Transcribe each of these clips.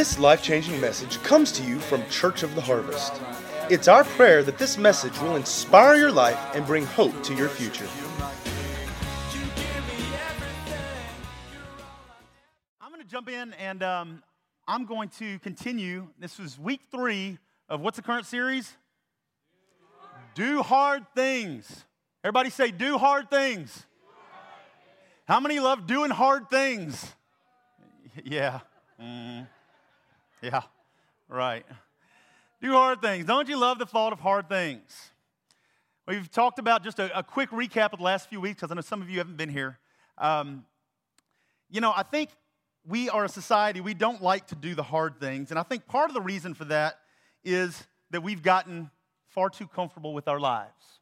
This life changing message comes to you from Church of the Harvest. It's our prayer that this message will inspire your life and bring hope to your future. I'm going to jump in and um, I'm going to continue. This was week three of what's the current series? Do hard things. Everybody say, do hard things. How many love doing hard things? Yeah. Mm. Yeah. Right. Do hard things. Don't you love the thought of hard things? We've talked about just a, a quick recap of the last few weeks because I know some of you haven't been here. Um, you know, I think we are a society, we don't like to do the hard things. And I think part of the reason for that is that we've gotten far too comfortable with our lives.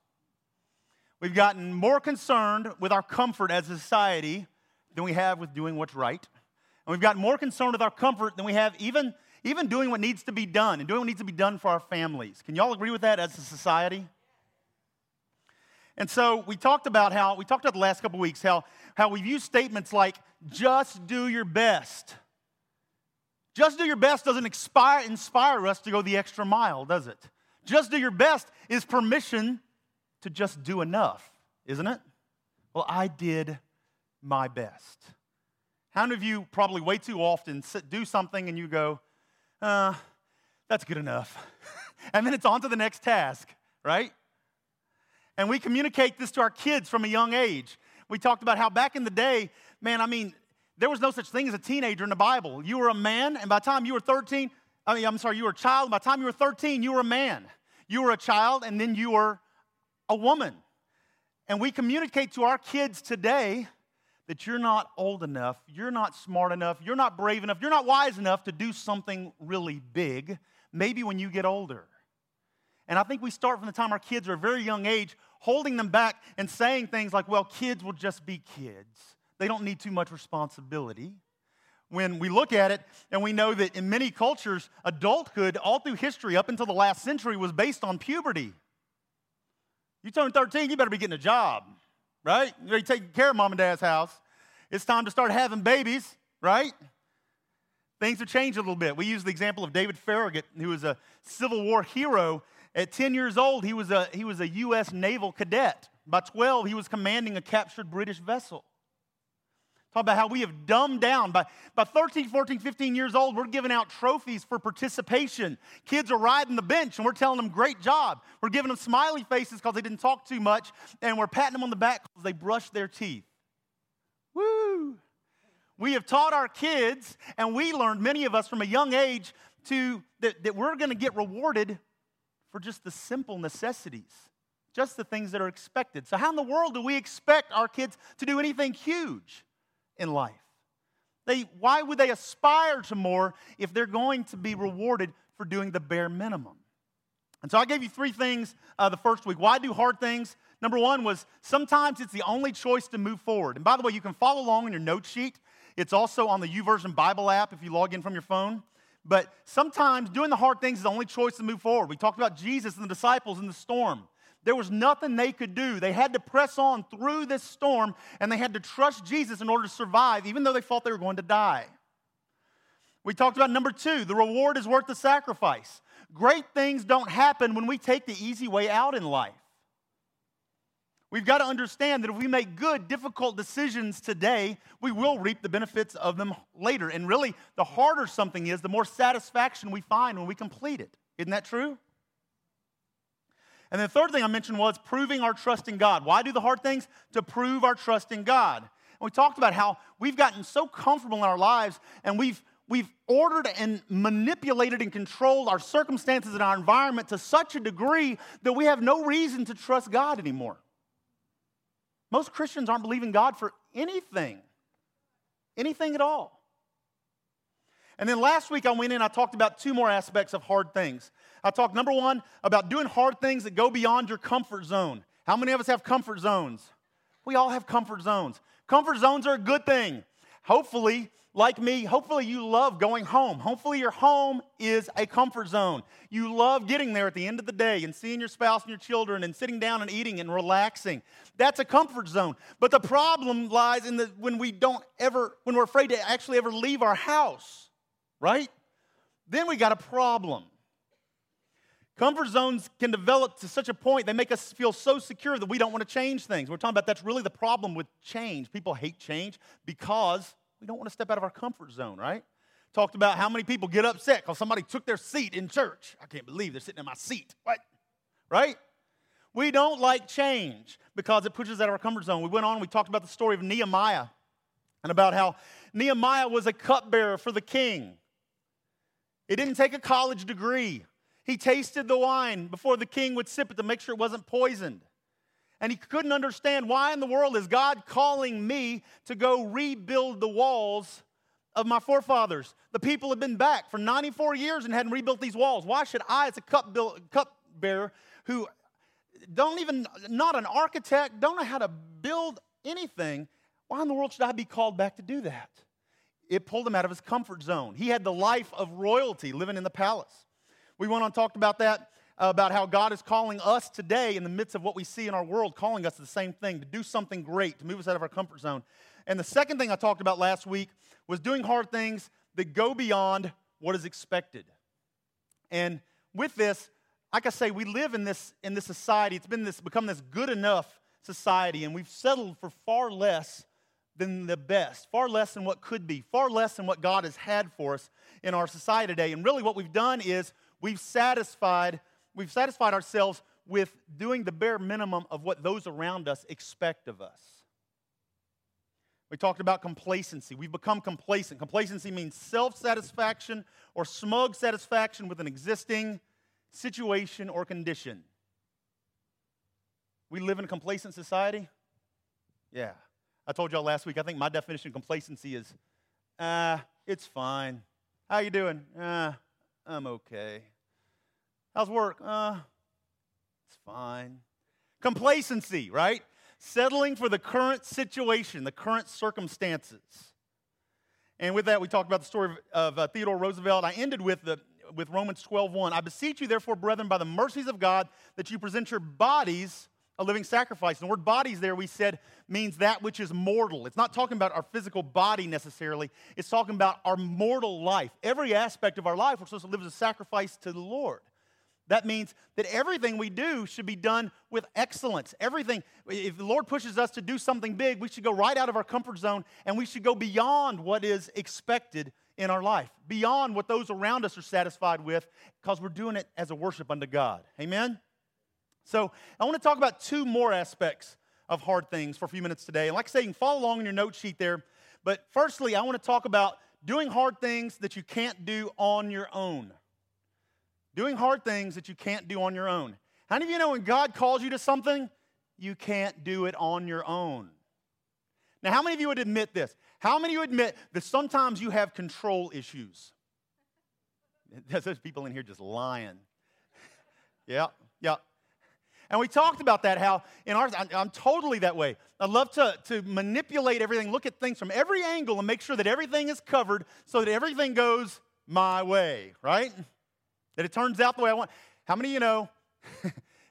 We've gotten more concerned with our comfort as a society than we have with doing what's right. And we've gotten more concerned with our comfort than we have even, even doing what needs to be done and doing what needs to be done for our families. Can y'all agree with that as a society? And so we talked about how, we talked about the last couple weeks, how, how we've used statements like, just do your best. Just do your best doesn't inspire, inspire us to go the extra mile, does it? Just do your best is permission to just do enough, isn't it? Well, I did my best. How many of you probably way too often do something and you go, uh, that's good enough. and then it's on to the next task, right? And we communicate this to our kids from a young age. We talked about how back in the day, man, I mean, there was no such thing as a teenager in the Bible. You were a man, and by the time you were 13, I mean, I'm sorry, you were a child, by the time you were 13, you were a man. You were a child, and then you were a woman. And we communicate to our kids today that you're not old enough, you're not smart enough, you're not brave enough, you're not wise enough to do something really big, maybe when you get older. And I think we start from the time our kids are a very young age, holding them back and saying things like, well, kids will just be kids. They don't need too much responsibility. When we look at it and we know that in many cultures, adulthood, all through history, up until the last century, was based on puberty. You turn 13, you better be getting a job, right? You better be taking care of mom and dad's house. It's time to start having babies, right? Things have changed a little bit. We use the example of David Farragut, who was a Civil War hero. At 10 years old, he was a, he was a U.S. naval cadet. By 12, he was commanding a captured British vessel. Talk about how we have dumbed down. By, by 13, 14, 15 years old, we're giving out trophies for participation. Kids are riding the bench and we're telling them, great job. We're giving them smiley faces because they didn't talk too much, and we're patting them on the back because they brushed their teeth. We have taught our kids, and we learned, many of us from a young age, to, that, that we're going to get rewarded for just the simple necessities, just the things that are expected. So, how in the world do we expect our kids to do anything huge? in life. They, why would they aspire to more if they're going to be rewarded for doing the bare minimum? And so I gave you three things uh, the first week. Why do hard things? Number one was sometimes it's the only choice to move forward. And by the way, you can follow along in your note sheet. It's also on the YouVersion Bible app if you log in from your phone. But sometimes doing the hard things is the only choice to move forward. We talked about Jesus and the disciples in the storm. There was nothing they could do. They had to press on through this storm and they had to trust Jesus in order to survive, even though they thought they were going to die. We talked about number two the reward is worth the sacrifice. Great things don't happen when we take the easy way out in life. We've got to understand that if we make good, difficult decisions today, we will reap the benefits of them later. And really, the harder something is, the more satisfaction we find when we complete it. Isn't that true? And the third thing I mentioned was proving our trust in God. Why do the hard things? To prove our trust in God. And we talked about how we've gotten so comfortable in our lives and we've we've ordered and manipulated and controlled our circumstances and our environment to such a degree that we have no reason to trust God anymore. Most Christians aren't believing God for anything, anything at all. And then last week I went in, I talked about two more aspects of hard things. I talked, number one, about doing hard things that go beyond your comfort zone. How many of us have comfort zones? We all have comfort zones. Comfort zones are a good thing. Hopefully, like me, hopefully you love going home. Hopefully, your home is a comfort zone. You love getting there at the end of the day and seeing your spouse and your children and sitting down and eating and relaxing. That's a comfort zone. But the problem lies in the when we don't ever, when we're afraid to actually ever leave our house right? then we got a problem. Comfort zones can develop to such a point, they make us feel so secure that we don't want to change things. We're talking about that's really the problem with change. People hate change because we don't want to step out of our comfort zone, right? Talked about how many people get upset because somebody took their seat in church. I can't believe they're sitting in my seat. What? Right? We don't like change because it pushes us out of our comfort zone. We went on, we talked about the story of Nehemiah and about how Nehemiah was a cupbearer for the king. It didn't take a college degree. He tasted the wine before the king would sip it to make sure it wasn't poisoned. And he couldn't understand why in the world is God calling me to go rebuild the walls of my forefathers? The people have been back for 94 years and hadn't rebuilt these walls. Why should I, as a cup, cup bearer who don't even, not an architect, don't know how to build anything, why in the world should I be called back to do that? It pulled him out of his comfort zone. He had the life of royalty living in the palace. We went on talked about that, uh, about how God is calling us today in the midst of what we see in our world, calling us to the same thing, to do something great, to move us out of our comfort zone. And the second thing I talked about last week was doing hard things that go beyond what is expected. And with this, like I say, we live in this, in this society. It's been this, become this good enough society, and we've settled for far less than the best, far less than what could be, far less than what God has had for us in our society today. And really, what we've done is we've satisfied, we've satisfied ourselves with doing the bare minimum of what those around us expect of us. We talked about complacency. We've become complacent. Complacency means self satisfaction or smug satisfaction with an existing situation or condition. We live in a complacent society? Yeah. I told y'all last week, I think my definition of complacency is, ah, uh, it's fine. How you doing? Ah, uh, I'm okay. How's work? Uh, it's fine. Complacency, right? Settling for the current situation, the current circumstances. And with that, we talked about the story of, of uh, Theodore Roosevelt. I ended with, the, with Romans 12.1. I beseech you, therefore, brethren, by the mercies of God, that you present your bodies a living sacrifice. And the word bodies there, we said, means that which is mortal. It's not talking about our physical body necessarily, it's talking about our mortal life. Every aspect of our life, we're supposed to live as a sacrifice to the Lord. That means that everything we do should be done with excellence. Everything, if the Lord pushes us to do something big, we should go right out of our comfort zone and we should go beyond what is expected in our life, beyond what those around us are satisfied with, because we're doing it as a worship unto God. Amen? So I want to talk about two more aspects of hard things for a few minutes today. And like I say, you can follow along in your note sheet there. But firstly, I want to talk about doing hard things that you can't do on your own. Doing hard things that you can't do on your own. How many of you know when God calls you to something, you can't do it on your own? Now, how many of you would admit this? How many of you admit that sometimes you have control issues? There's people in here just lying. yeah, yeah. And we talked about that, how in ours, I'm totally that way. I love to, to manipulate everything, look at things from every angle, and make sure that everything is covered so that everything goes my way, right? That it turns out the way I want. How many of you know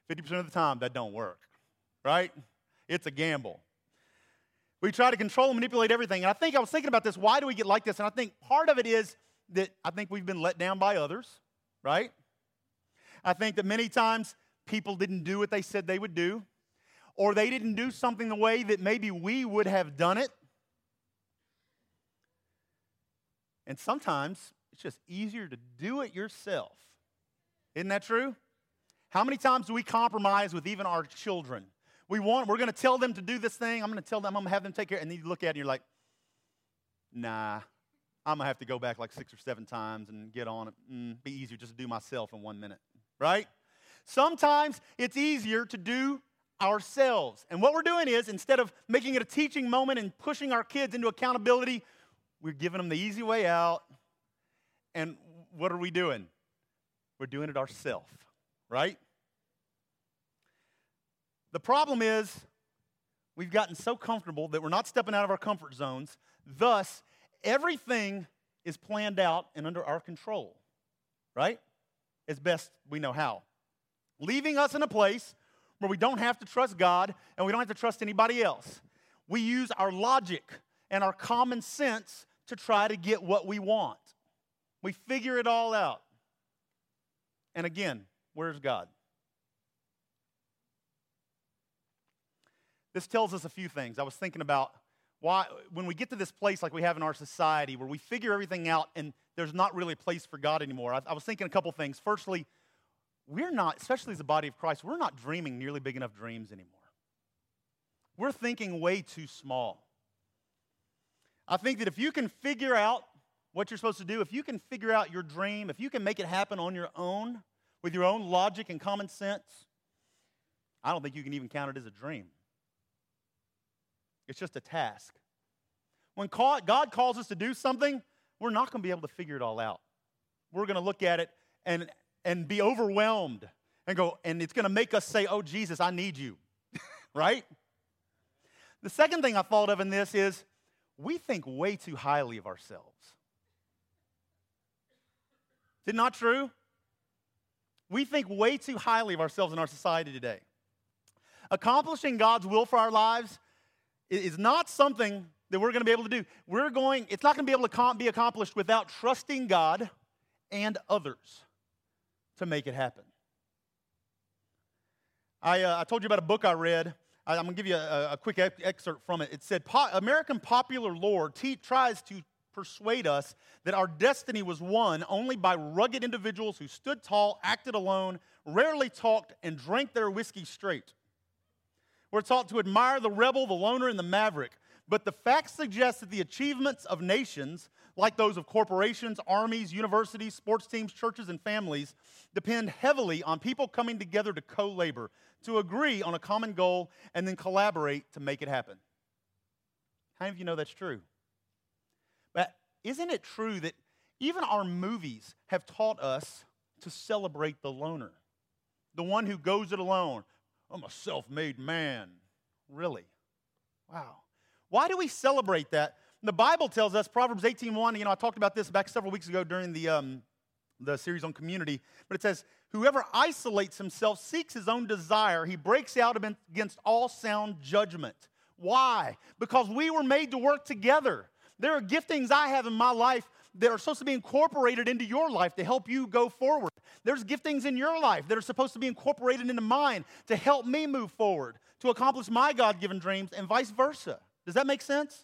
50% of the time that don't work, right? It's a gamble. We try to control and manipulate everything. And I think I was thinking about this. Why do we get like this? And I think part of it is that I think we've been let down by others, right? I think that many times people didn't do what they said they would do, or they didn't do something the way that maybe we would have done it. And sometimes it's just easier to do it yourself. Isn't that true? How many times do we compromise with even our children? We want, we're going to tell them to do this thing. I'm going to tell them, I'm going to have them take care. And then you look at it and you're like, nah, I'm going to have to go back like six or seven times and get on it. Mm, be easier just to do myself in one minute, right? Sometimes it's easier to do ourselves. And what we're doing is instead of making it a teaching moment and pushing our kids into accountability, we're giving them the easy way out. And what are we doing? We're doing it ourselves, right? The problem is we've gotten so comfortable that we're not stepping out of our comfort zones. Thus, everything is planned out and under our control, right? As best we know how leaving us in a place where we don't have to trust God and we don't have to trust anybody else. We use our logic and our common sense to try to get what we want. We figure it all out. And again, where's God? This tells us a few things. I was thinking about why, when we get to this place like we have in our society where we figure everything out and there's not really a place for God anymore, I, I was thinking a couple things. Firstly, we're not, especially as a body of Christ, we're not dreaming nearly big enough dreams anymore. We're thinking way too small. I think that if you can figure out what you're supposed to do, if you can figure out your dream, if you can make it happen on your own with your own logic and common sense, I don't think you can even count it as a dream. It's just a task. When God calls us to do something, we're not going to be able to figure it all out. We're going to look at it and, and be overwhelmed and go, and it's to make us say, Oh, Jesus, I need you. right? The second thing I thought of in this is we think way too highly of ourselves. Is it not true? We think way too highly of ourselves in our society today. Accomplishing God's will for our lives is not something that we're going to be able to do. We're going, it's not going to be able to be accomplished without trusting God and others to make it happen. I, uh, I told you about a book I read. I, am going to give you a, a quick excerpt from it. It said American popular lore tries to persuade us that our destiny was won only by rugged individuals who stood tall, acted alone, rarely talked, and drank their whiskey straight. We're taught to admire the rebel, the loner, and the maverick. But the facts suggest that the achievements of nations, like those of corporations, armies, universities, sports teams, churches, and families, depend heavily on people coming together to co labor, to agree on a common goal, and then collaborate to make it happen. How many of you know that's true? But isn't it true that even our movies have taught us to celebrate the loner, the one who goes it alone? I'm a self made man. Really? Wow. Why do we celebrate that? The Bible tells us, Proverbs 18.1, you know, I talked about this back several weeks ago during the, um, the series on community, but it says, Whoever isolates himself seeks his own desire. He breaks out against all sound judgment. Why? Because we were made to work together. There are giftings I have in my life that are supposed to be incorporated into your life to help you go forward. There's giftings in your life that are supposed to be incorporated into mine to help me move forward, to accomplish my God given dreams, and vice versa. Does that make sense?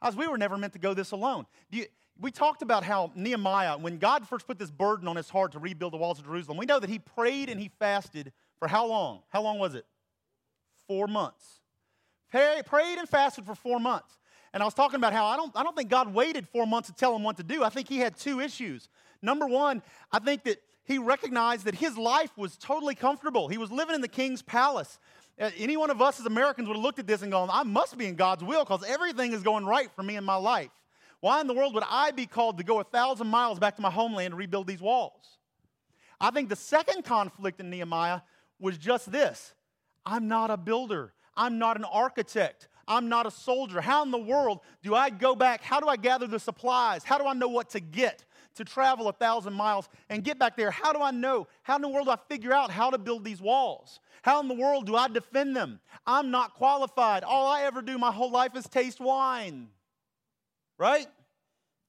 As we were never meant to go this alone. You, we talked about how Nehemiah, when God first put this burden on his heart to rebuild the walls of Jerusalem, we know that he prayed and he fasted for how long? How long was it? Four months. prayed and fasted for four months. And I was talking about how I don't, I don't think God waited four months to tell him what to do. I think he had two issues. Number one, I think that he recognized that his life was totally comfortable. He was living in the king's palace. Uh, any one of us as Americans would have looked at this and gone, I must be in God's will because everything is going right for me in my life. Why in the world would I be called to go a thousand miles back to my homeland to rebuild these walls? I think the second conflict in Nehemiah was just this I'm not a builder, I'm not an architect, I'm not a soldier. How in the world do I go back? How do I gather the supplies? How do I know what to get to travel a thousand miles and get back there? How do I know? How in the world do I figure out how to build these walls? How in the world do I defend them? I'm not qualified. All I ever do my whole life is taste wine. Right?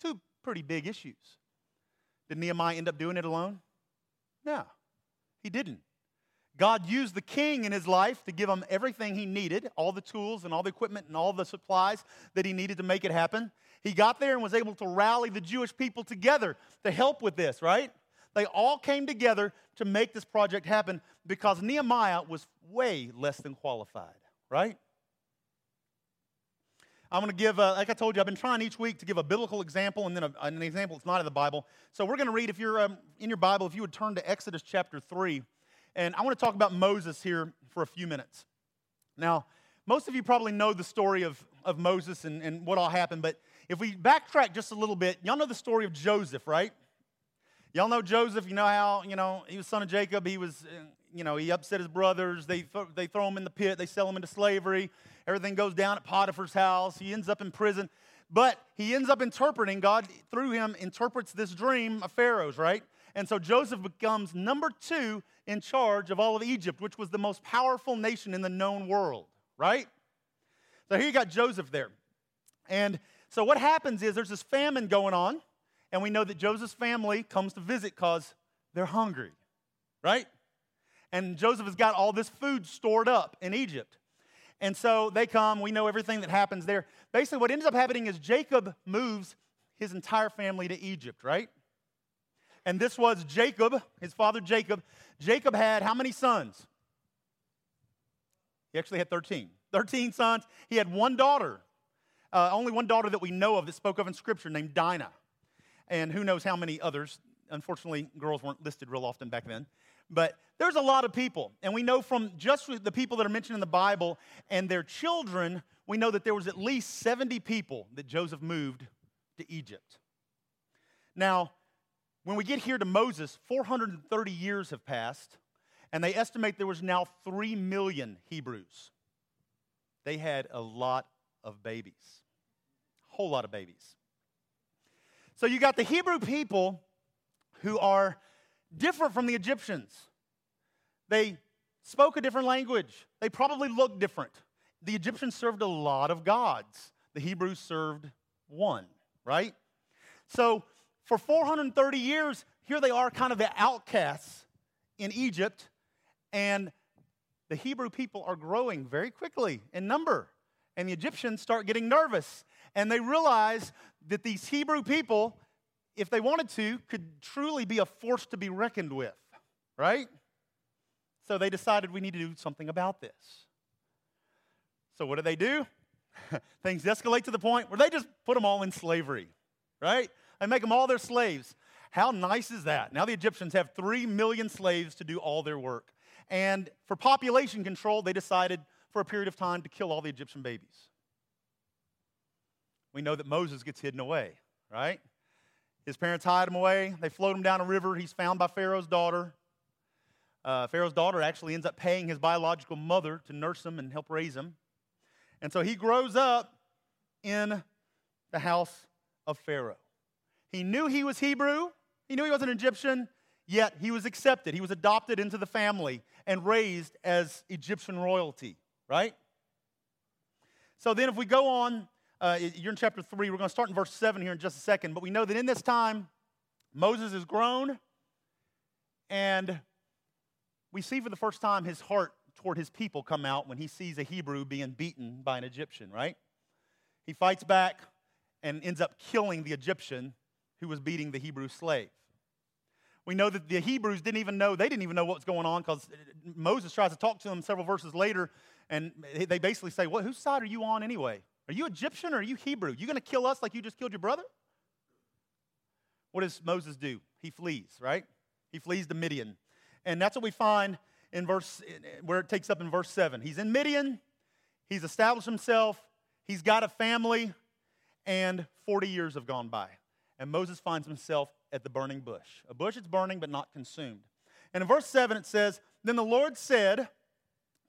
Two pretty big issues. Did Nehemiah end up doing it alone? No, he didn't. God used the king in his life to give him everything he needed all the tools and all the equipment and all the supplies that he needed to make it happen. He got there and was able to rally the Jewish people together to help with this, right? They all came together to make this project happen because Nehemiah was way less than qualified, right? I'm going to give, uh, like I told you, I've been trying each week to give a biblical example and then a, an example that's not in the Bible. So we're going to read, if you're um, in your Bible, if you would turn to Exodus chapter 3. And I want to talk about Moses here for a few minutes. Now, most of you probably know the story of, of Moses and, and what all happened, but If we backtrack just a little bit, y'all know the story of Joseph, right? Y'all know Joseph. You know how, you know, he was son of Jacob. He was, uh, you know, he upset his brothers. They, they throw him in the pit. They sell him into slavery. Everything goes down at Potiphar's house. He ends up in prison. But he ends up interpreting, God through him interprets this dream of Pharaoh's, right? And so Joseph becomes number two in charge of all of Egypt, which was the most powerful nation in the known world, right? So here you got Joseph there. And so what happens is there's this famine going on, and we know that Joseph's family comes to visit because they're hungry, right? And Joseph has got all this food stored up in Egypt. And so they come, we know everything that happens there. Basically, what ends up happening is Jacob moves his entire family to Egypt, right? And this was Jacob, his father Jacob. Jacob had how many sons? He actually had 13. 13 sons. He had one daughter, uh, only one daughter that we know of that spoke of in Scripture named Dinah. And who knows how many others. Unfortunately, girls weren't listed real often back then. But there's a lot of people. And we know from just the people that are mentioned in the Bible and their children, we know that there was at least 70 people that Joseph moved to Egypt. Now, when we get here to Moses, 430 years have passed, and they estimate there was now 3 million Hebrews. They had a lot of babies, a whole lot of babies. So you got the Hebrew people who are different from the Egyptians. They spoke a different language. They probably looked different. The Egyptians served a lot of gods. The Hebrews served one, right? So for 430 years, here they are, kind of the outcasts in Egypt, and the Hebrew people are growing very quickly in number. And the Egyptians start getting nervous, and they realize that these Hebrew people, if they wanted to, could truly be a force to be reckoned with, right? So they decided we need to do something about this. So what do they do? Things escalate to the point where they just put them all in slavery, right? and make them all their slaves. How nice is that? Now the Egyptians have three million slaves to do all their work. And for population control, they decided for a period of time to kill all the Egyptian babies. We know that Moses gets hidden away, right? His parents hide him away. They float him down a river. He's found by Pharaoh's daughter. Uh, Pharaoh's daughter actually ends up paying his biological mother to nurse him and help raise him. And so he grows up in the house of Pharaoh. He knew he was Hebrew, he knew he was an Egyptian, yet he was accepted. He was adopted into the family and raised as Egyptian royalty, right? So then, if we go on, uh, you're in chapter 3, we're going to start in verse 7 here in just a second, but we know that in this time, Moses is grown, and we see for the first time his heart toward his people come out when he sees a Hebrew being beaten by an Egyptian, right? He fights back and ends up killing the Egyptian who was beating the Hebrew slave. We know that the Hebrews didn't even know, they didn't even know what was going on because Moses tries to talk to them several verses later, and they basically say, well, whose side are you on anyway? Are you Egyptian or are you Hebrew? You going to kill us like you just killed your brother? What does Moses do? He flees, right? He flees to Midian. And that's what we find in verse, where it takes up in verse 7. He's in Midian, he's established himself, he's got a family, and 40 years have gone by and Moses finds himself at the burning bush. A bush that's burning but not consumed. And in verse 7 it says, Then the Lord said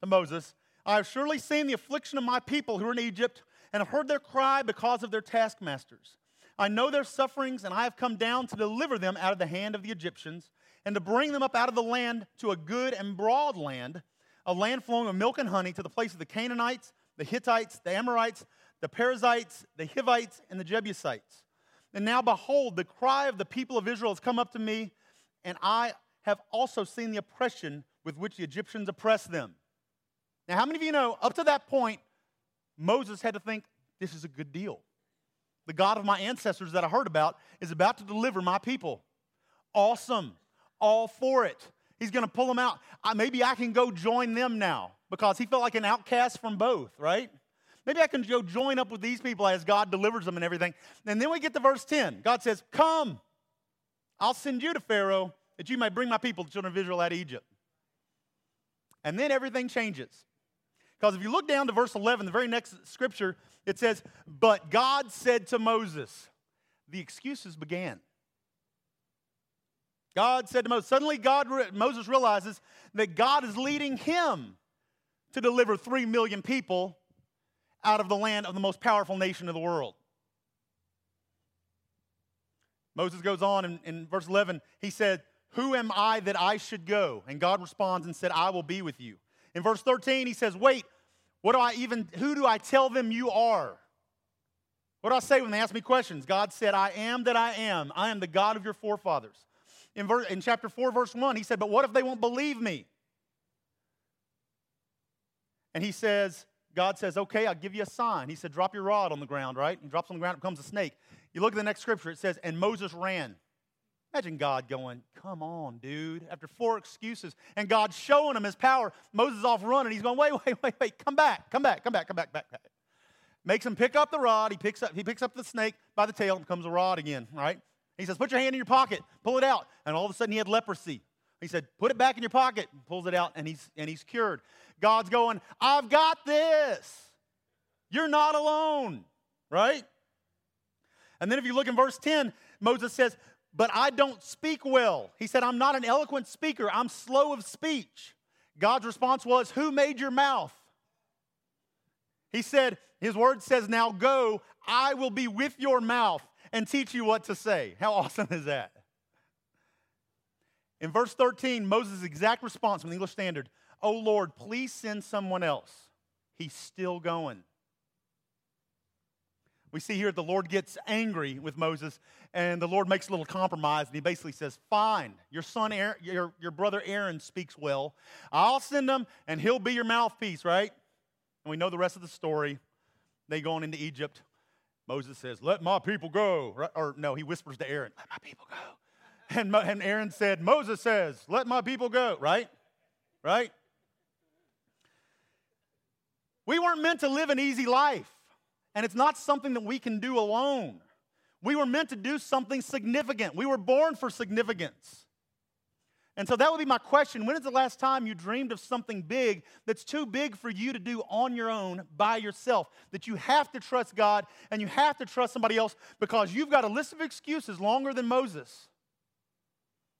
to Moses, I have surely seen the affliction of my people who are in Egypt, and have heard their cry because of their taskmasters. I know their sufferings, and I have come down to deliver them out of the hand of the Egyptians, and to bring them up out of the land to a good and broad land, a land flowing with milk and honey, to the place of the Canaanites, the Hittites, the Amorites, the Perizzites, the Hivites, and the Jebusites. And now, behold, the cry of the people of Israel has come up to me, and I have also seen the oppression with which the Egyptians oppress them. Now, how many of you know, up to that point, Moses had to think, this is a good deal. The God of my ancestors that I heard about is about to deliver my people. Awesome. All for it. He's going to pull them out. I, maybe I can go join them now because he felt like an outcast from both, right? Maybe I can go join up with these people as God delivers them and everything. And then we get to verse 10. God says, Come, I'll send you to Pharaoh that you may bring my people, the children of Israel, out of Egypt. And then everything changes. Because if you look down to verse 11, the very next scripture, it says, But God said to Moses, the excuses began. God said to Moses, suddenly God, Moses realizes that God is leading him to deliver three million people out of the land of the most powerful nation of the world. Moses goes on in, in verse 11, he said, Who am I that I should go? And God responds and said, I will be with you. In verse 13, he says, Wait, what do I even, who do I tell them you are? What do I say when they ask me questions? God said, I am that I am. I am the God of your forefathers. In, in chapter 4, verse 1, he said, But what if they won't believe me? And he says, God says, Okay, I'll give you a sign. He said, Drop your rod on the ground, right? He drops on the ground, it becomes a snake. You look at the next scripture, it says, And Moses ran. Imagine God going, Come on, dude, after four excuses, and God showing him his power. Moses off running. He's going, Wait, wait, wait, wait, come back, come back, come back, come back, back, back. Makes him pick up the rod. He picks up, he picks up the snake by the tail and becomes a rod again, right? He says, Put your hand in your pocket, pull it out. And all of a sudden he had leprosy. He said, Put it back in your pocket, pulls it out, and he's, and he's cured. God's going, I've got this. You're not alone, right? And then if you look in verse 10, Moses says, But I don't speak well. He said, I'm not an eloquent speaker, I'm slow of speech. God's response was, Who made your mouth? He said, His word says, Now go, I will be with your mouth and teach you what to say. How awesome is that? In verse 13, Moses' exact response from the English Standard, Oh Lord, please send someone else. He's still going. We see here the Lord gets angry with Moses, and the Lord makes a little compromise, and he basically says, Fine, your son, Aaron, your, your brother Aaron speaks well. I'll send him, and he'll be your mouthpiece, right? And we know the rest of the story. They go on into Egypt. Moses says, Let my people go. Or no, he whispers to Aaron, Let my people go. And, and Aaron said, Moses says, Let my people go, right? Right? We weren't meant to live an easy life, and it's not something that we can do alone. We were meant to do something significant. We were born for significance. And so that would be my question. When is the last time you dreamed of something big that's too big for you to do on your own by yourself? That you have to trust God and you have to trust somebody else because you've got a list of excuses longer than Moses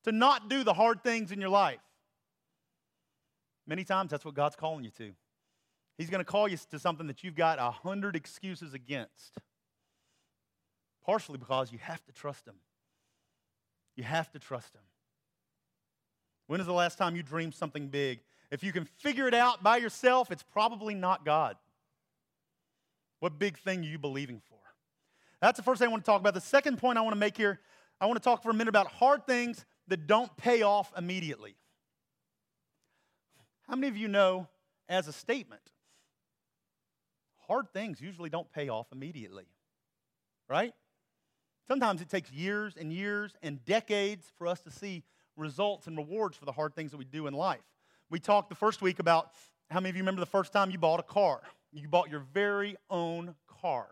to not do the hard things in your life. Many times that's what God's calling you to. He's going to call you to something that you've got a hundred excuses against. Partially because you have to trust Him. You have to trust Him. When is the last time you dreamed something big? If you can figure it out by yourself, it's probably not God. What big thing are you believing for? That's the first thing I want to talk about. The second point I want to make here, I want to talk for a minute about hard things that don't pay off immediately. How many of you know, as a statement, hard things usually don't pay off immediately? Right? Sometimes it takes years and years and decades for us to see results and rewards for the hard things that we do in life. We talked the first week about how many of you remember the first time you bought a car? You bought your very own car.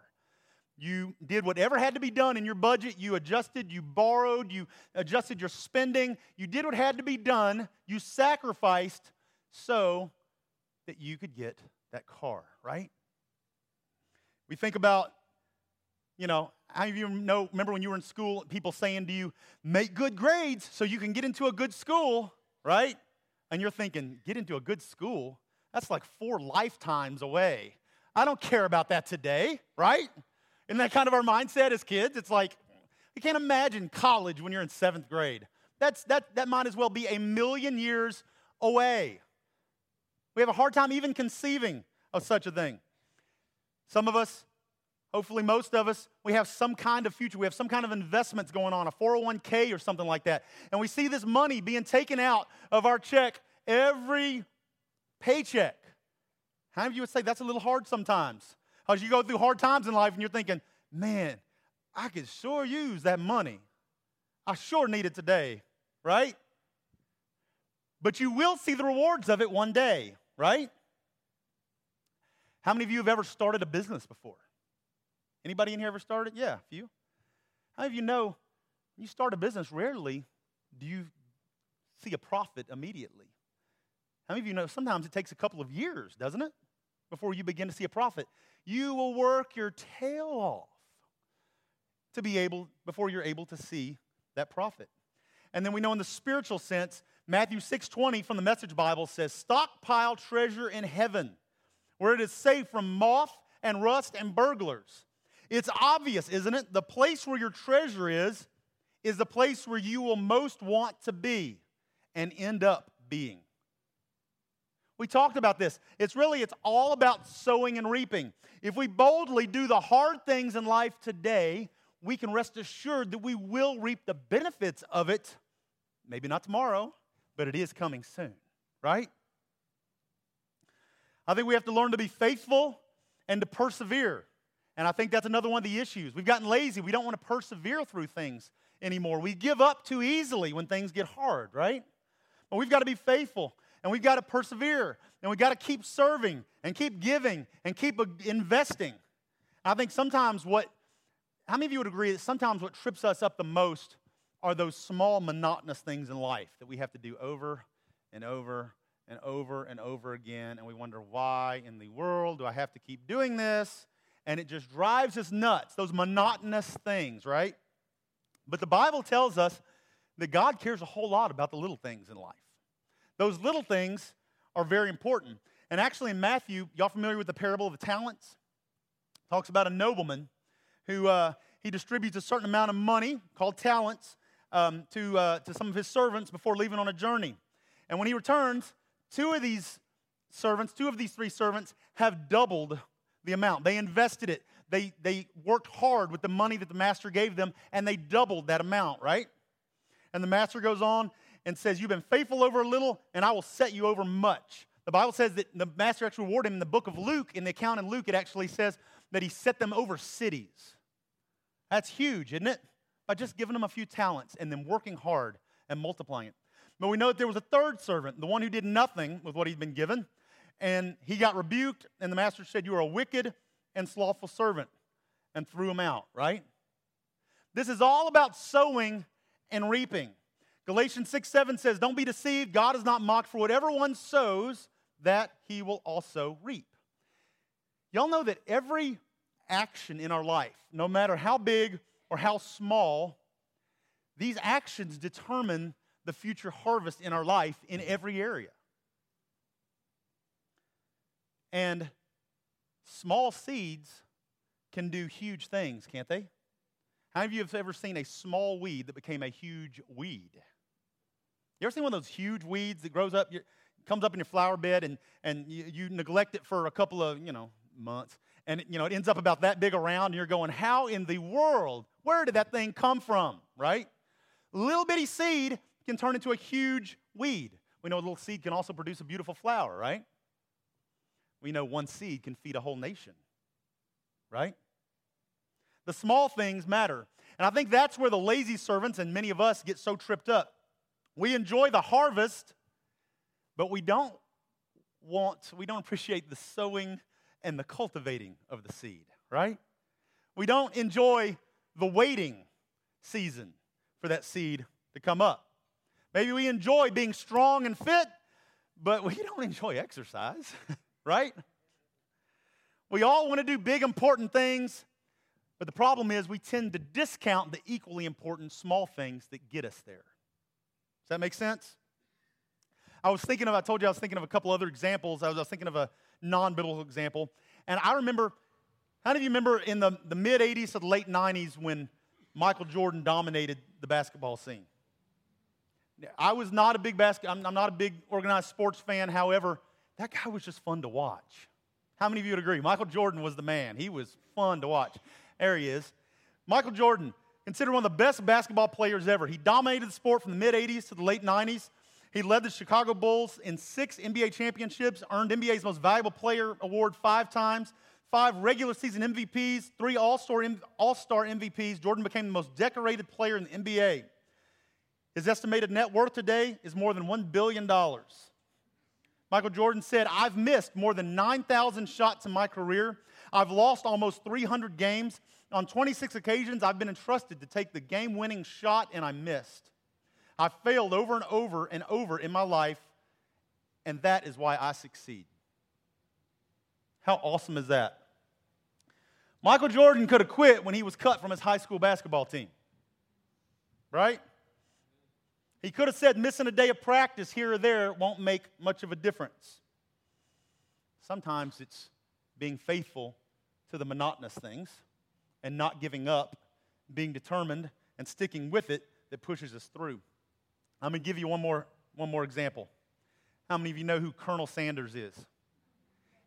You did whatever had to be done in your budget. You adjusted, you borrowed, you adjusted your spending. You did what had to be done. You sacrificed so that you could get that car, right? We think about, you know, how you know, remember when you were in school, people saying to you, make good grades so you can get into a good school, right? And you're thinking, get into a good school? That's like four lifetimes away. I don't care about that today, right? Isn't that kind of our mindset as kids? It's like, you can't imagine college when you're in seventh grade. That's, that, that might as well be a million years away. We have a hard time even conceiving of such a thing. Some of us Hopefully, most of us, we have some kind of future. We have some kind of investments going on, a 401k or something like that. And we see this money being taken out of our check every paycheck. How many of you would say that's a little hard sometimes? As you go through hard times in life and you're thinking, man, I could sure use that money. I sure need it today, right? But you will see the rewards of it one day, right? How many of you have ever started a business before? Anybody in here ever started? Yeah, a few. How many of you know you start a business, rarely do you see a profit immediately? How many of you know sometimes it takes a couple of years, doesn't it? before you begin to see a profit. You will work your tail off to be able, before you're able to see that profit. And then we know in the spiritual sense, Matthew 6:20 from the Message Bible says, "Stockpile treasure in heaven, where it is safe from moth and rust and burglars." It's obvious, isn't it? The place where your treasure is is the place where you will most want to be and end up being. We talked about this. It's really it's all about sowing and reaping. If we boldly do the hard things in life today, we can rest assured that we will reap the benefits of it. Maybe not tomorrow, but it is coming soon, right? I think we have to learn to be faithful and to persevere. And I think that's another one of the issues. We've gotten lazy. We don't want to persevere through things anymore. We give up too easily when things get hard, right? But we've got to be faithful and we've got to persevere and we've got to keep serving and keep giving and keep investing. I think sometimes what, how many of you would agree that sometimes what trips us up the most are those small monotonous things in life that we have to do over and over and over and over again, and we wonder why in the world do I have to keep doing this? And it just drives us nuts, those monotonous things, right? But the Bible tells us that God cares a whole lot about the little things in life. Those little things are very important. And actually, in Matthew, y'all familiar with the parable of the talents? Talks about a nobleman who uh, he distributes a certain amount of money called talents um, to, uh, to some of his servants before leaving on a journey. And when he returns, two of these servants, two of these three servants, have doubled the amount. They invested it. They, they worked hard with the money that the master gave them, and they doubled that amount, right? And the master goes on and says, You've been faithful over a little, and I will set you over much. The Bible says that the master actually rewarded him in the book of Luke. In the account in Luke, it actually says that he set them over cities. That's huge, isn't it? By just giving them a few talents and then working hard and multiplying it. But we know that there was a third servant, the one who did nothing with what he'd been given, and he got rebuked, and the master said, You are a wicked and slothful servant, and threw him out, right? This is all about sowing and reaping. Galatians 6 7 says, Don't be deceived. God is not mocked, for whatever one sows, that he will also reap. Y'all know that every action in our life, no matter how big or how small, these actions determine the future harvest in our life in every area. And small seeds can do huge things, can't they? How many of you have ever seen a small weed that became a huge weed? You ever seen one of those huge weeds that grows up, comes up in your flower bed, and, and you, you neglect it for a couple of, you know, months, and you know, it ends up about that big around, and you're going, how in the world, where did that thing come from, right? Little bitty seed can turn into a huge weed. We know a little seed can also produce a beautiful flower, right? We know one seed can feed a whole nation, right? The small things matter. And I think that's where the lazy servants and many of us get so tripped up. We enjoy the harvest, but we don't want, we don't appreciate the sowing and the cultivating of the seed, right? We don't enjoy the waiting season for that seed to come up. Maybe we enjoy being strong and fit, but we don't enjoy exercise, right? We all want to do big, important things, but the problem is we tend to discount the equally important small things that get us there. Does that make sense? I was thinking of, I told you I was thinking of a couple other examples. I was, I was thinking of a non biblical example. And I remember, how many of you remember in the, the mid 80s to the late 90s when Michael Jordan dominated the basketball scene? I was not a big basket, I'm, I'm not a big organized sports fan. However, that guy was just fun to watch. How many of you would agree? Michael Jordan was the man. He was fun to watch. There he is. Michael Jordan, considered one of the best basketball players ever. He dominated the sport from the mid 80s to the late 90s. He led the Chicago Bulls in six NBA championships, earned NBA's Most Valuable Player award five times, five regular season MVPs, three All Star All-Star MVPs. Jordan became the most decorated player in the NBA. His estimated net worth today is more than $1 billion. Michael Jordan said, I've missed more than 9,000 shots in my career. I've lost almost 300 games. On 26 occasions, I've been entrusted to take the game winning shot and I missed. I failed over and over and over in my life, and that is why I succeed. How awesome is that? Michael Jordan could have quit when he was cut from his high school basketball team. Right? He could have said missing a day of practice here or there won't make much of a difference. Sometimes it's being faithful to the monotonous things and not giving up, being determined and sticking with it that pushes us through. I'm going to give you one more, one more example. How many of you know who Colonel Sanders is?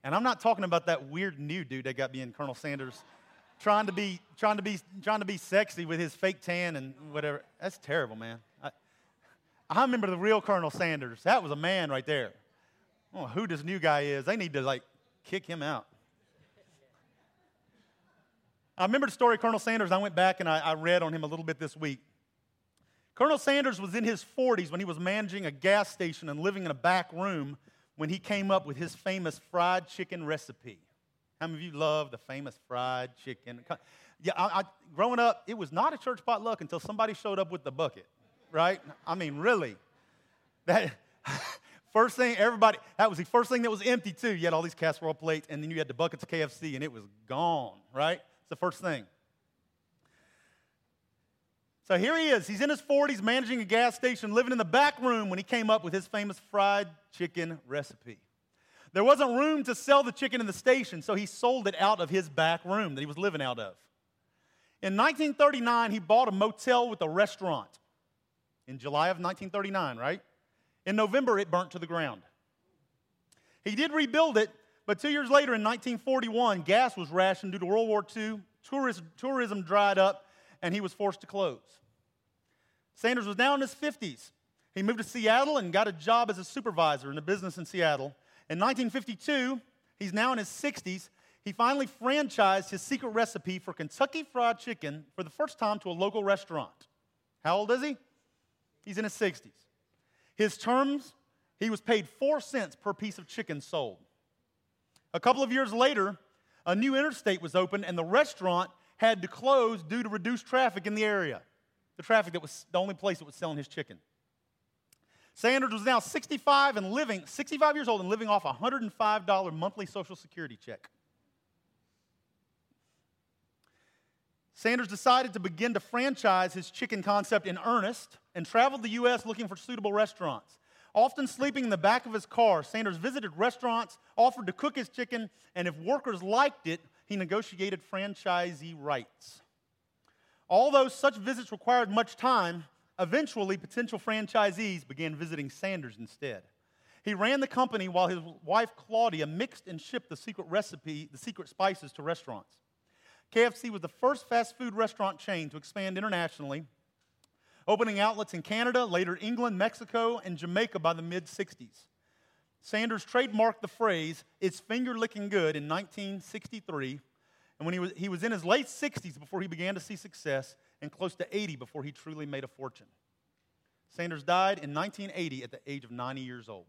And I'm not talking about that weird new dude that got me in Colonel Sanders trying to be trying to be trying to be sexy with his fake tan and whatever. That's terrible, man. I, remember the real Colonel Sanders. That was a man right there. Oh, who this new guy is. They need to like kick him out. I remember the story of Colonel Sanders. I went back and I, I read on him a little bit this week. Colonel Sanders was in his 40s when he was managing a gas station and living in a back room when he came up with his famous fried chicken recipe. How many of you love the famous fried chicken? Yeah, I, I, growing up, it was not a church potluck until somebody showed up with the bucket, right? I mean, really. That first thing, everybody, that was the first thing that was empty too. You had all these casserole plates, and then you had the buckets of KFC, and it was gone, right? It's the first thing. So here he is. He's in his 40s, managing a gas station, living in the back room when he came up with his famous fried chicken recipe. There wasn't room to sell the chicken in the station, so he sold it out of his back room that he was living out of. In 1939, he bought a motel with a restaurant. In July of 1939, right? In November, it burnt to the ground. He did rebuild it, but two years later, in 1941, gas was rationed due to World War II, tourism, tourism dried up, and he was forced to close. Sanders was now in his 50s. He moved to Seattle and got a job as a supervisor in a business in Seattle. In 1952, he's now in his 60s. He finally franchised his secret recipe for Kentucky Fried Chicken for the first time to a local restaurant. How old is he? He's in his 60s. His terms, he was paid four cents per piece of chicken sold. A couple of years later, a new interstate was opened and the restaurant had to close due to reduced traffic in the area the traffic that was the only place that was selling his chicken. Sanders was now 65 and living, 65 years old and living off a $105 monthly Social Security check. Sanders decided to begin to franchise his chicken concept in earnest and traveled the U.S. looking for suitable restaurants. Often sleeping in the back of his car, Sanders visited restaurants, offered to cook his chicken, and if workers liked it, he negotiated franchisee rights. Although such visits required much time, eventually potential franchisees began visiting Sanders instead. He ran the company while his wife Claudia mixed and shipped the secret recipe, the secret spices to restaurants. KFC was the first fast food restaurant chain to expand internationally, opening outlets in Canada, later England, Mexico, and Jamaica by the mid 60s. Sanders trademarked the phrase, it's finger licking good, in 1963 and when he was, he was in his late 60s before he began to see success, and close to 80 before he truly made a fortune. Sanders died in 1980 at the age of 90 years old.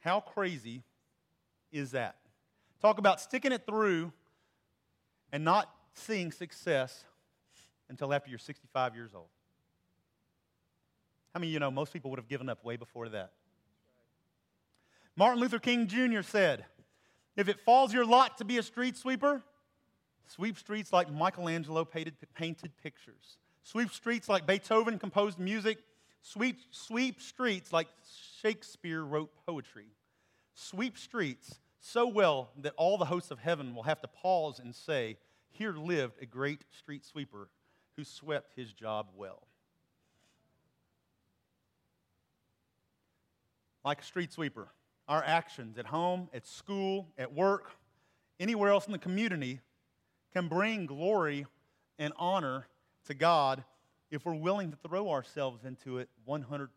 How crazy is that? Talk about sticking it through and not seeing success until after you're 65 years old. How many of you know most people would have given up way before that? Martin Luther King Jr. said, if it falls your lot to be a street sweeper, sweep streets like Michelangelo painted, painted pictures. Sweep streets like Beethoven composed music. Sweep, sweep streets like Shakespeare wrote poetry. Sweep streets so well that all the hosts of heaven will have to pause and say, Here lived a great street sweeper who swept his job well. Like a street sweeper, our actions at home, at school, at work, anywhere else in the community can bring glory and honor to God if we're willing to throw ourselves into it 100%.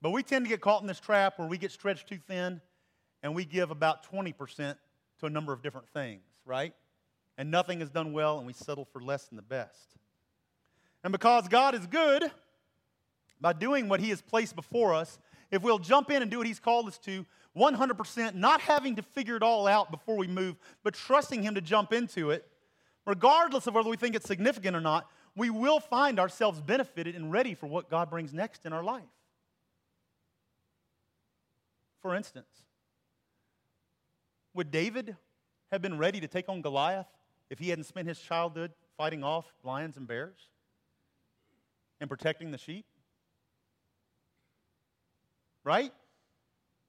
But we tend to get caught in this trap where we get stretched too thin and we give about 20% to a number of different things, right? And nothing is done well and we settle for less than the best. And because God is good, by doing what He has placed before us, if we'll jump in and do what He's called us to, 100%, not having to figure it all out before we move, but trusting Him to jump into it, regardless of whether we think it's significant or not, we will find ourselves benefited and ready for what God brings next in our life. For instance, would David have been ready to take on Goliath if he hadn't spent his childhood fighting off lions and bears and protecting the sheep? Right?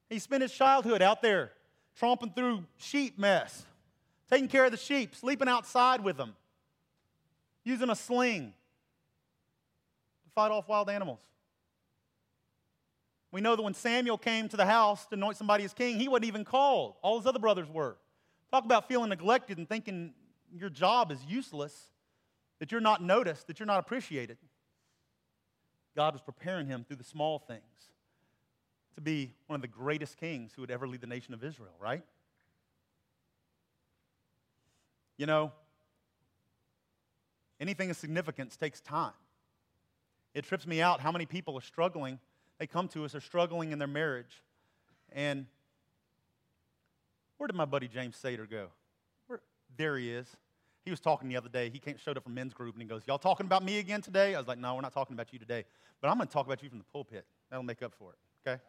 He spent his childhood out there tromping through sheep mess, taking care of the sheep, sleeping outside with them, using a sling to fight off wild animals. We know that when Samuel came to the house to anoint somebody as king, he wasn't even called. All his other brothers were. Talk about feeling neglected and thinking your job is useless, that you're not noticed, that you're not appreciated. God was preparing him through the small things to be one of the greatest kings who would ever lead the nation of Israel, right? You know, anything of significance takes time. It trips me out how many people are struggling. They come to us, they're struggling in their marriage. And where did my buddy James Sater go? Where, there he is. He was talking the other day. He came, showed up from men's group and he goes, Y'all talking about me again today? I was like, No, we're not talking about you today. But I'm going to talk about you from the pulpit. That'll make up for it, okay?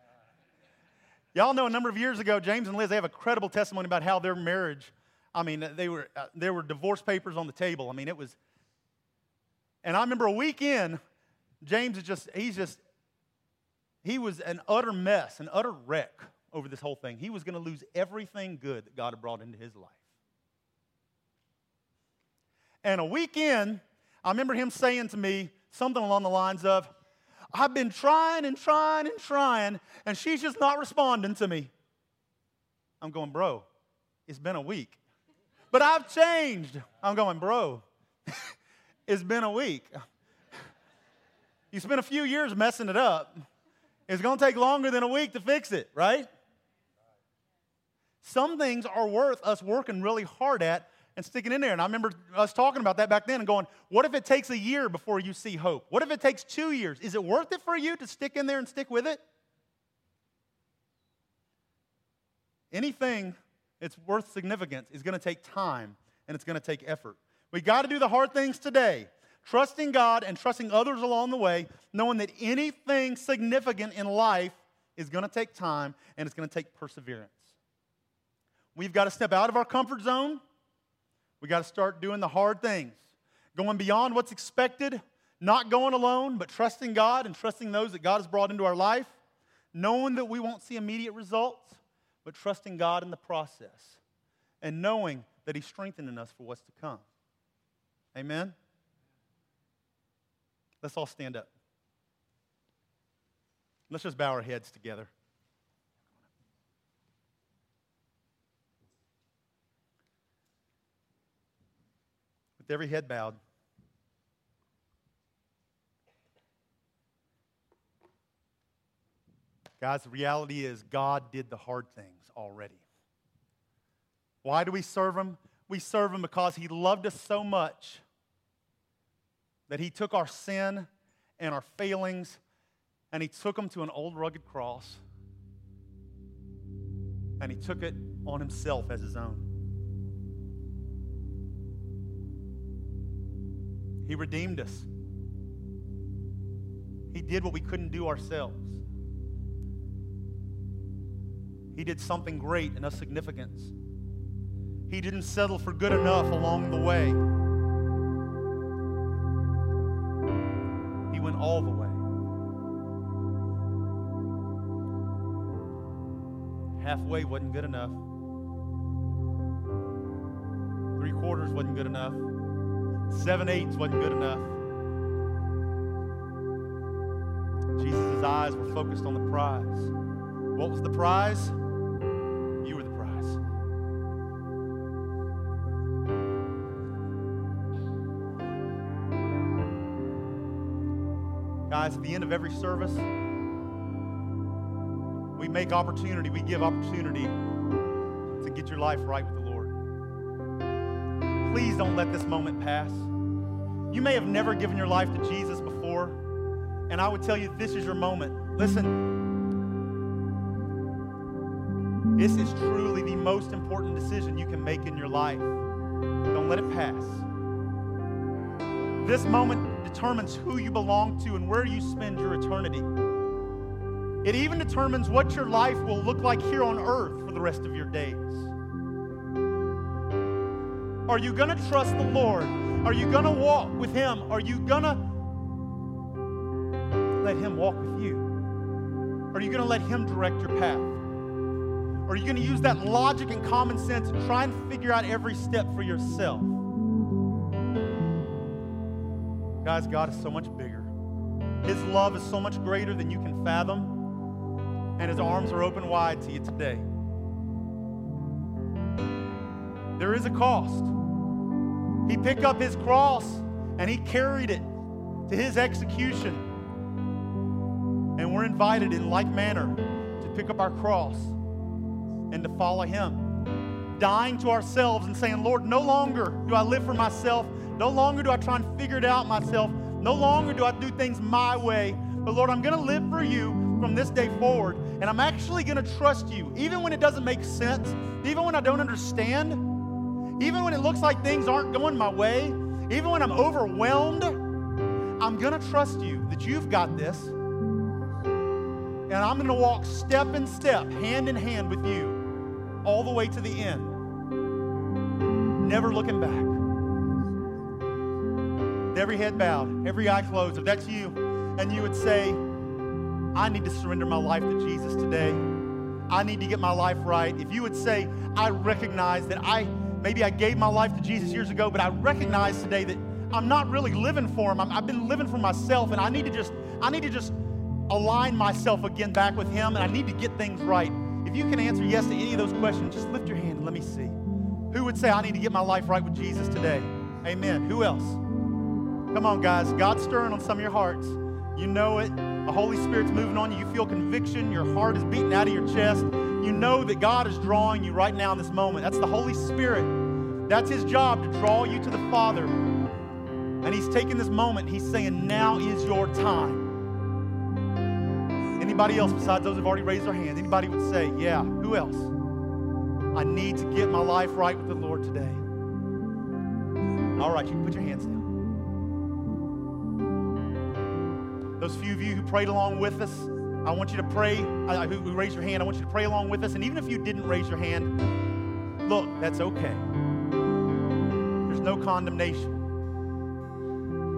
Y'all know a number of years ago, James and Liz, they have a credible testimony about how their marriage, I mean, they were, uh, there were divorce papers on the table. I mean, it was, and I remember a weekend, James is just, he's just, he was an utter mess, an utter wreck over this whole thing. He was going to lose everything good that God had brought into his life. And a week in, I remember him saying to me something along the lines of, I've been trying and trying and trying, and she's just not responding to me. I'm going, bro, it's been a week. But I've changed. I'm going, bro, it's been a week. You spent a few years messing it up. It's going to take longer than a week to fix it, right? Some things are worth us working really hard at and sticking in there. And I remember us talking about that back then and going, what if it takes a year before you see hope? What if it takes two years? Is it worth it for you to stick in there and stick with it? Anything that's worth significance is going to take time and it's going to take effort. We got to do the hard things today, trusting God and trusting others along the way, knowing that anything significant in life is going to take time and it's going to take perseverance. We've got to step out of our comfort zone we got to start doing the hard things, going beyond what's expected, not going alone, but trusting God and trusting those that God has brought into our life, knowing that we won't see immediate results, but trusting God in the process and knowing that He's strengthening us for what's to come. Amen? Let's all stand up. Let's just bow our heads together. with every head bowed. Guys, the reality is God did the hard things already. Why do we serve Him? We serve Him because He loved us so much that He took our sin and our failings and He took them to an old rugged cross and He took it on Himself as His own. He redeemed us. He did what we couldn't do ourselves. He did something great and of significance. He didn't settle for good enough along the way. Went all the way. Halfway wasn't good enough. Three quarters wasn't good enough. Seven eighths wasn't good enough. Jesus' eyes were focused on the prize. What was the prize? Guys, at the end of every service, we make opportunity, we give opportunity to get your life right with the Lord. Please don't let this moment pass. You may have never given your life to Jesus before, and I would tell you this is your moment. Listen, this is truly the most important decision you can make in your life. Don't let it pass. This moment determines who you belong to and where you spend your eternity. It even determines what your life will look like here on earth for the rest of your days. Are you going to trust the Lord? Are you going to walk with Him? Are you going to let Him walk with you? Are you going to let Him direct your path? Are you going to use that logic and common sense and try and figure out every step for yourself? Guys, God is so much bigger. His love is so much greater than you can fathom, and His arms are open wide to you today. There is a cost. He picked up His cross and He carried it to His execution. And we're invited in like manner to pick up our cross and to follow Him. Dying to ourselves and saying, Lord, no longer do I live for myself. No longer do I try and figure it out myself. No longer do I do things my way. But Lord, I'm going to live for you from this day forward. And I'm actually going to trust you, even when it doesn't make sense, even when I don't understand, even when it looks like things aren't going my way, even when I'm overwhelmed. I'm going to trust you that you've got this. And I'm going to walk step in step, hand in hand with you all the way to the end, never looking back. Every head bowed, every eye closed. If that's you, and you would say, I need to surrender my life to Jesus today. I need to get my life right. If you would say, I recognize that I maybe I gave my life to Jesus years ago, but I recognize today that I'm not really living for him. i have been living for myself, and I need to just I need to just align myself again back with him, and I need to get things right. If you can answer yes to any of those questions, just lift your hand and let me see. Who would say, I need to get my life right with Jesus today? Amen. Who else? Come on, guys. God's stirring on some of your hearts. You know it. The Holy Spirit's moving on you. You feel conviction. Your heart is beating out of your chest. You know that God is drawing you right now in this moment. That's the Holy Spirit. That's His job to draw you to the Father. And He's taking this moment. He's saying, Now is your time. Anybody else besides those who've already raised their hands? Anybody would say, Yeah, who else? I need to get my life right with the Lord today. All right, you can put your hands down. Those few of you who prayed along with us, I want you to pray, uh, who, who raised your hand, I want you to pray along with us. And even if you didn't raise your hand, look, that's okay. There's no condemnation.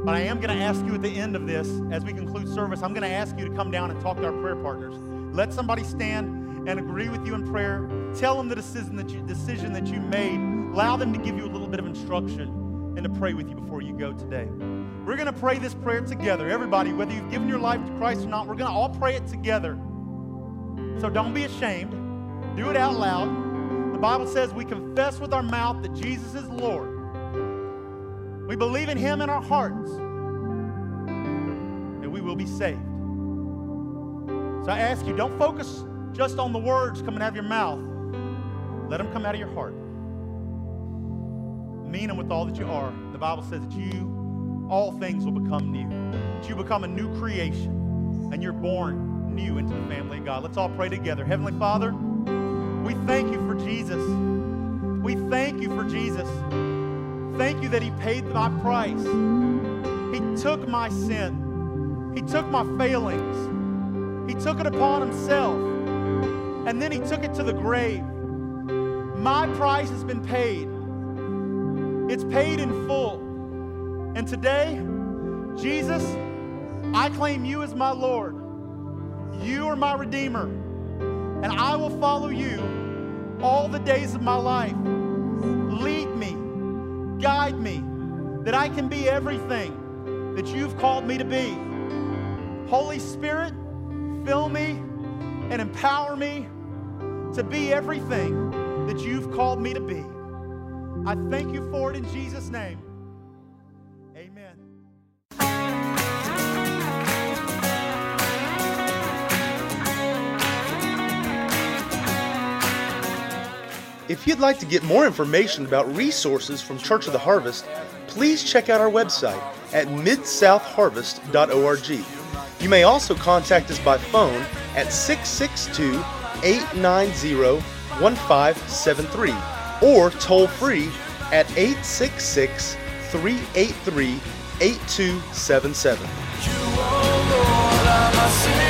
But I am going to ask you at the end of this, as we conclude service, I'm going to ask you to come down and talk to our prayer partners. Let somebody stand and agree with you in prayer. Tell them the decision that you, decision that you made. Allow them to give you a little bit of instruction and to pray with you before you go today. We're going to pray this prayer together. Everybody, whether you've given your life to Christ or not, we're going to all pray it together. So don't be ashamed. Do it out loud. The Bible says we confess with our mouth that Jesus is Lord we believe in Him in our hearts, that we will be saved. So I ask you, don't focus just on the words coming out of your mouth. Let them come out of your heart. Mean them with all that you are. The Bible says that you, all things will become new. That you become a new creation and you're born new into the family of God. Let's all pray together. Heavenly Father, we thank you for Jesus. We thank you for Jesus. Thank you that He paid my price. He took my sin, He took my failings, He took it upon Himself, and then He took it to the grave. My price has been paid, it's paid in full. And today, Jesus, I claim you as my Lord. You are my Redeemer, and I will follow you all the days of my life. Lead me guide me, that I can be everything that you've called me to be. Holy Spirit, fill me and empower me to be everything that you've called me to be. I thank you for it in Jesus' name. Amen. If you'd like to get more information about resources from Church of the Harvest, please check out our website at midsouthharvest.org. You may also contact us by phone at 662 890 1573 or toll free at 866 383 8277.